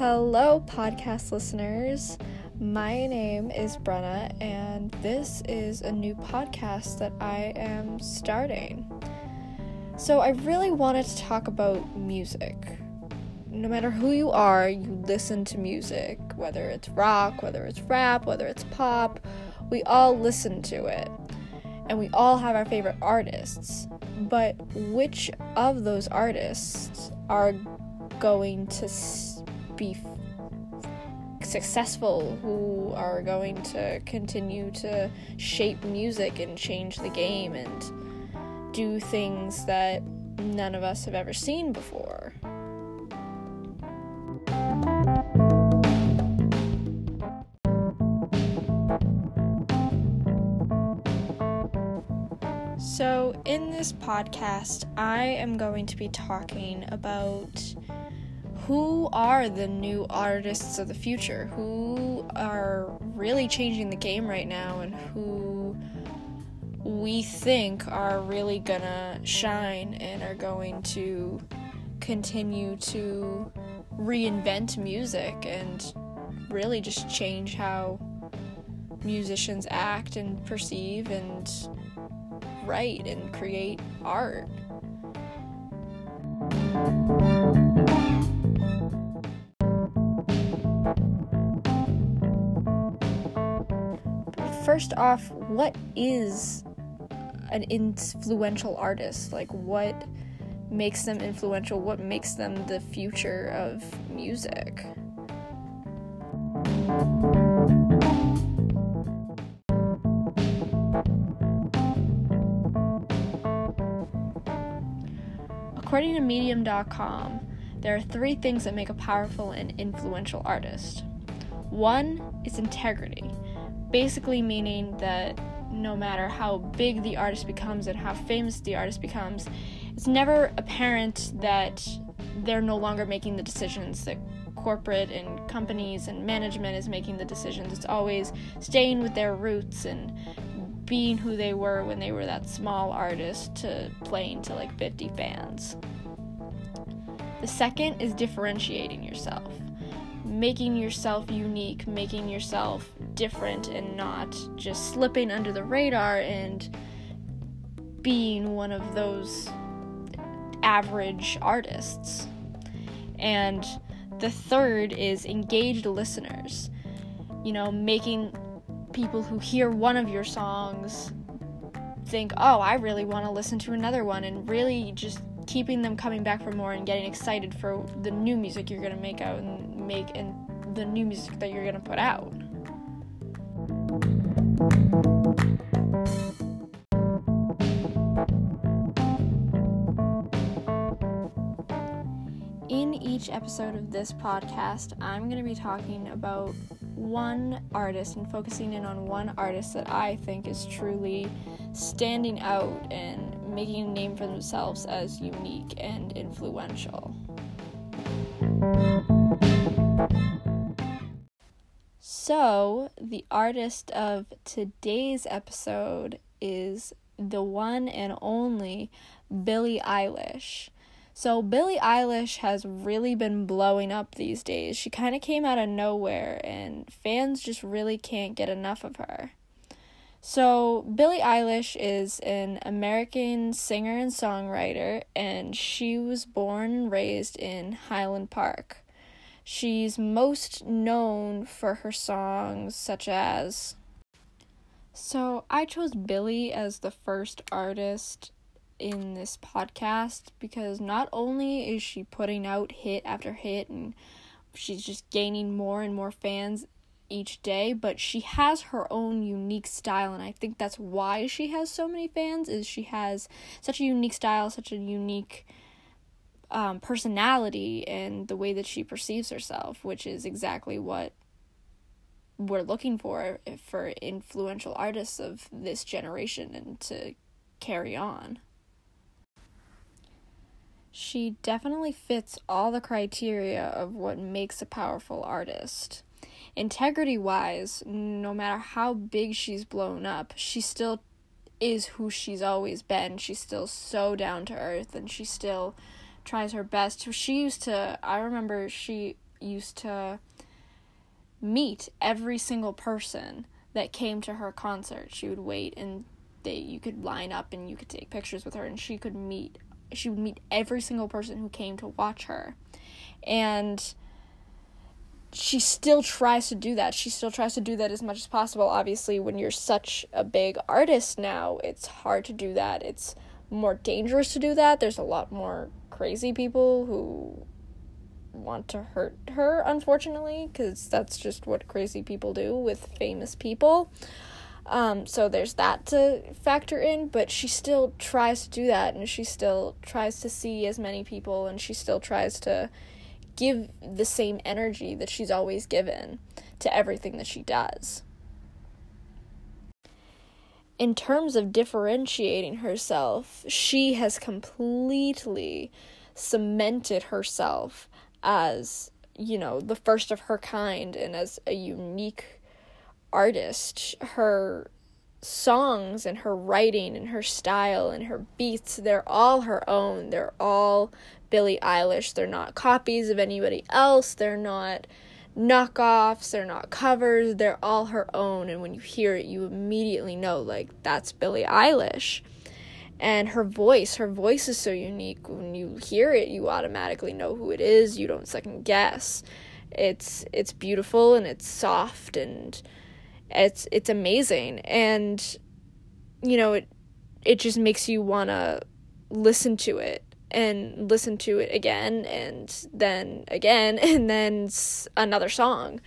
Hello, podcast listeners. My name is Brenna, and this is a new podcast that I am starting. So, I really wanted to talk about music. No matter who you are, you listen to music, whether it's rock, whether it's rap, whether it's pop, we all listen to it. And we all have our favorite artists. But which of those artists are going to be successful, who are going to continue to shape music and change the game and do things that none of us have ever seen before. So, in this podcast, I am going to be talking about who are the new artists of the future, who are really changing the game right now, and who we think are really gonna shine and are going to continue to reinvent music and really just change how musicians act and perceive and write and create art. First off, what is an influential artist? Like, what makes them influential? What makes them the future of music? According to Medium.com, there are three things that make a powerful and influential artist. One is integrity basically meaning that no matter how big the artist becomes and how famous the artist becomes, it's never apparent that they're no longer making the decisions that corporate and companies and management is making the decisions. It's always staying with their roots and being who they were when they were that small artist to playing to like 50 fans. The second is differentiating yourself making yourself unique, making yourself different, and not just slipping under the radar and being one of those average artists. And the third is engaged listeners. You know, making people who hear one of your songs think, oh, I really want to listen to another one, and really just keeping them coming back for more and getting excited for the new music you're going to make out make and the new music that you're to put out. In each episode of this podcast, I'm going to be talking about one artist and focusing in on one artist that I think is truly standing out and making a name for themselves as unique and influential. So, the artist of today's episode is the one and only Billie Eilish. So, Billie Eilish has really been blowing up these days. She kind of came out of nowhere, and fans just really can't get enough of her. So, Billie Eilish is an American singer and songwriter, and she was born and raised in Highland Park. She's most known for her songs such as. So, I chose Billie as the first artist in this podcast because not only is she putting out hit after hit and she's just gaining more and more fans each day, but she has her own unique style and I think that's why she has so many fans is she has such a unique style, such a unique um, personality and the way that she perceives herself, which is exactly what we're looking for for influential artists of this generation and to carry on. She definitely fits all the criteria of what makes a powerful artist integrity wise, no matter how big she's blown up, she still is who she's always been. She's still so down to earth and she still tries her best. She used to, I remember she used to meet every single person that came to her concert. She would wait and they you could line up and you could take pictures with her and she could meet she would meet every single person who came to watch her. And she still tries to do that. She still tries to do that as much as possible. Obviously, when you're such a big artist now, it's hard to do that. It's more dangerous to do that. There's a lot more crazy people who want to hurt her, unfortunately, because that's just what crazy people do with famous people. Um, so there's that to factor in, but she still tries to do that, and she still tries to see as many people, and she still tries to give the same energy that she's always given to everything that she does. In terms of differentiating herself, she has completely cemented herself as, you know, the first of her kind and as a unique artist. Her songs and her writing and her style and her beats, they're all her own. They're all Billie Eilish. They're not copies of anybody else. They're not knockoffs. They're not covers. They're all her own. And when you hear it, you immediately know, like, that's Billie Eilish. And her voice, her voice is so unique. When you hear it, you automatically know who it is. You don't second guess. It's it's beautiful and it's soft and it's it's amazing. And you know, it it just makes you want to listen to it and listen to it again and then again and then another song.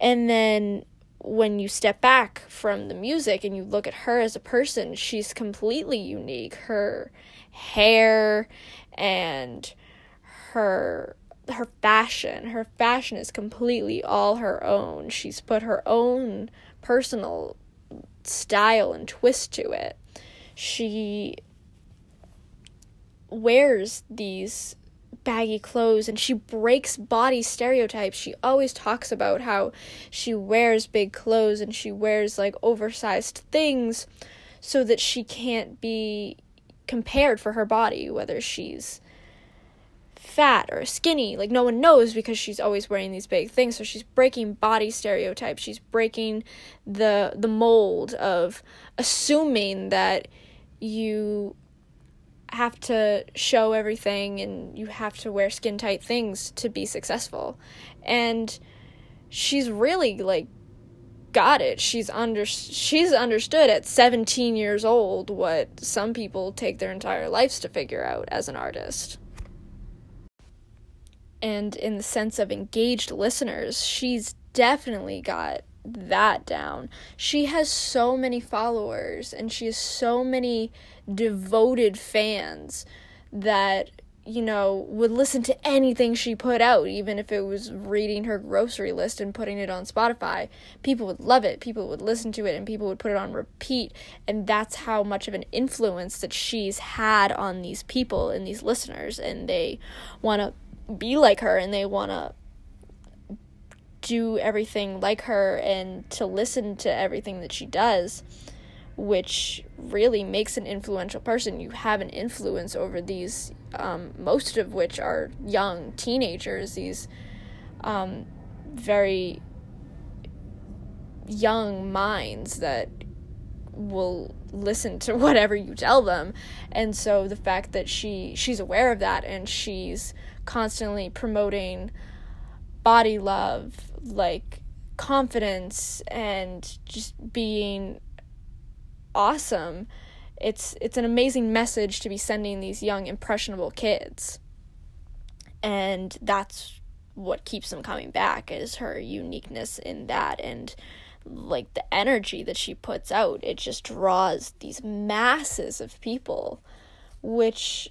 And then when you step back from the music and you look at her as a person, she's completely unique. Her hair and her her fashion, her fashion is completely all her own. She's put her own personal style and twist to it. She wears these baggy clothes and she breaks body stereotypes. She always talks about how she wears big clothes and she wears like oversized things so that she can't be compared for her body, whether she's fat or skinny. Like no one knows because she's always wearing these big things. So she's breaking body stereotypes. She's breaking the the mold of assuming that you have to show everything and you have to wear skin tight things to be successful. And she's really like got it. She's under she's understood at 17 years old what some people take their entire lives to figure out as an artist. And in the sense of engaged listeners, she's definitely got that down. She has so many followers and she has so many devoted fans that you know would listen to anything she put out even if it was reading her grocery list and putting it on Spotify. People would love it. People would listen to it and people would put it on repeat. And that's how much of an influence that she's had on these people and these listeners. And they want to be like her and they want to do everything like her and to listen to everything that she does, which really makes an influential person. You have an influence over these, um, most of which are young teenagers, these um, very young minds that will listen to whatever you tell them and so the fact that she she's aware of that and she's constantly promoting body love like confidence and just being awesome it's it's an amazing message to be sending these young impressionable kids. And that's what keeps them coming back is her uniqueness in that and like the energy that she puts out. It just draws these masses of people which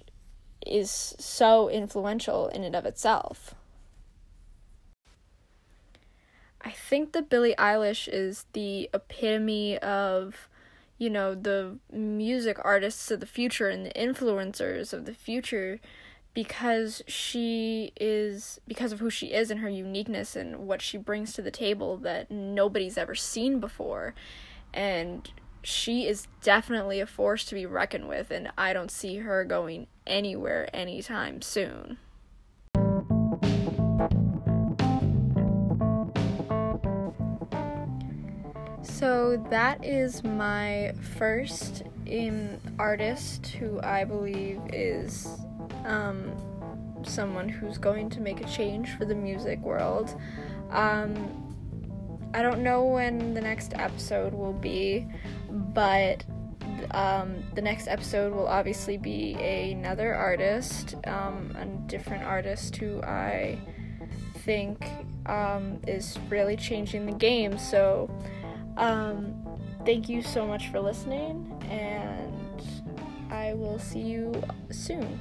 is so influential in and of itself I think that Billie Eilish is the epitome of, you know, the music artists of the future and the influencers of the future because she is because of who she is and her uniqueness and what she brings to the table that nobody's ever seen before and she is definitely a force to be reckoned with and I don't see her going anywhere anytime soon. So that is my first um, artist who I believe is um, someone who's going to make a change for the music world. Um, I don't know when the next episode will be, but um, the next episode will obviously be another artist, um, a different artist who I think um, is really changing the game. So, um, thank you so much for listening, and I will see you soon.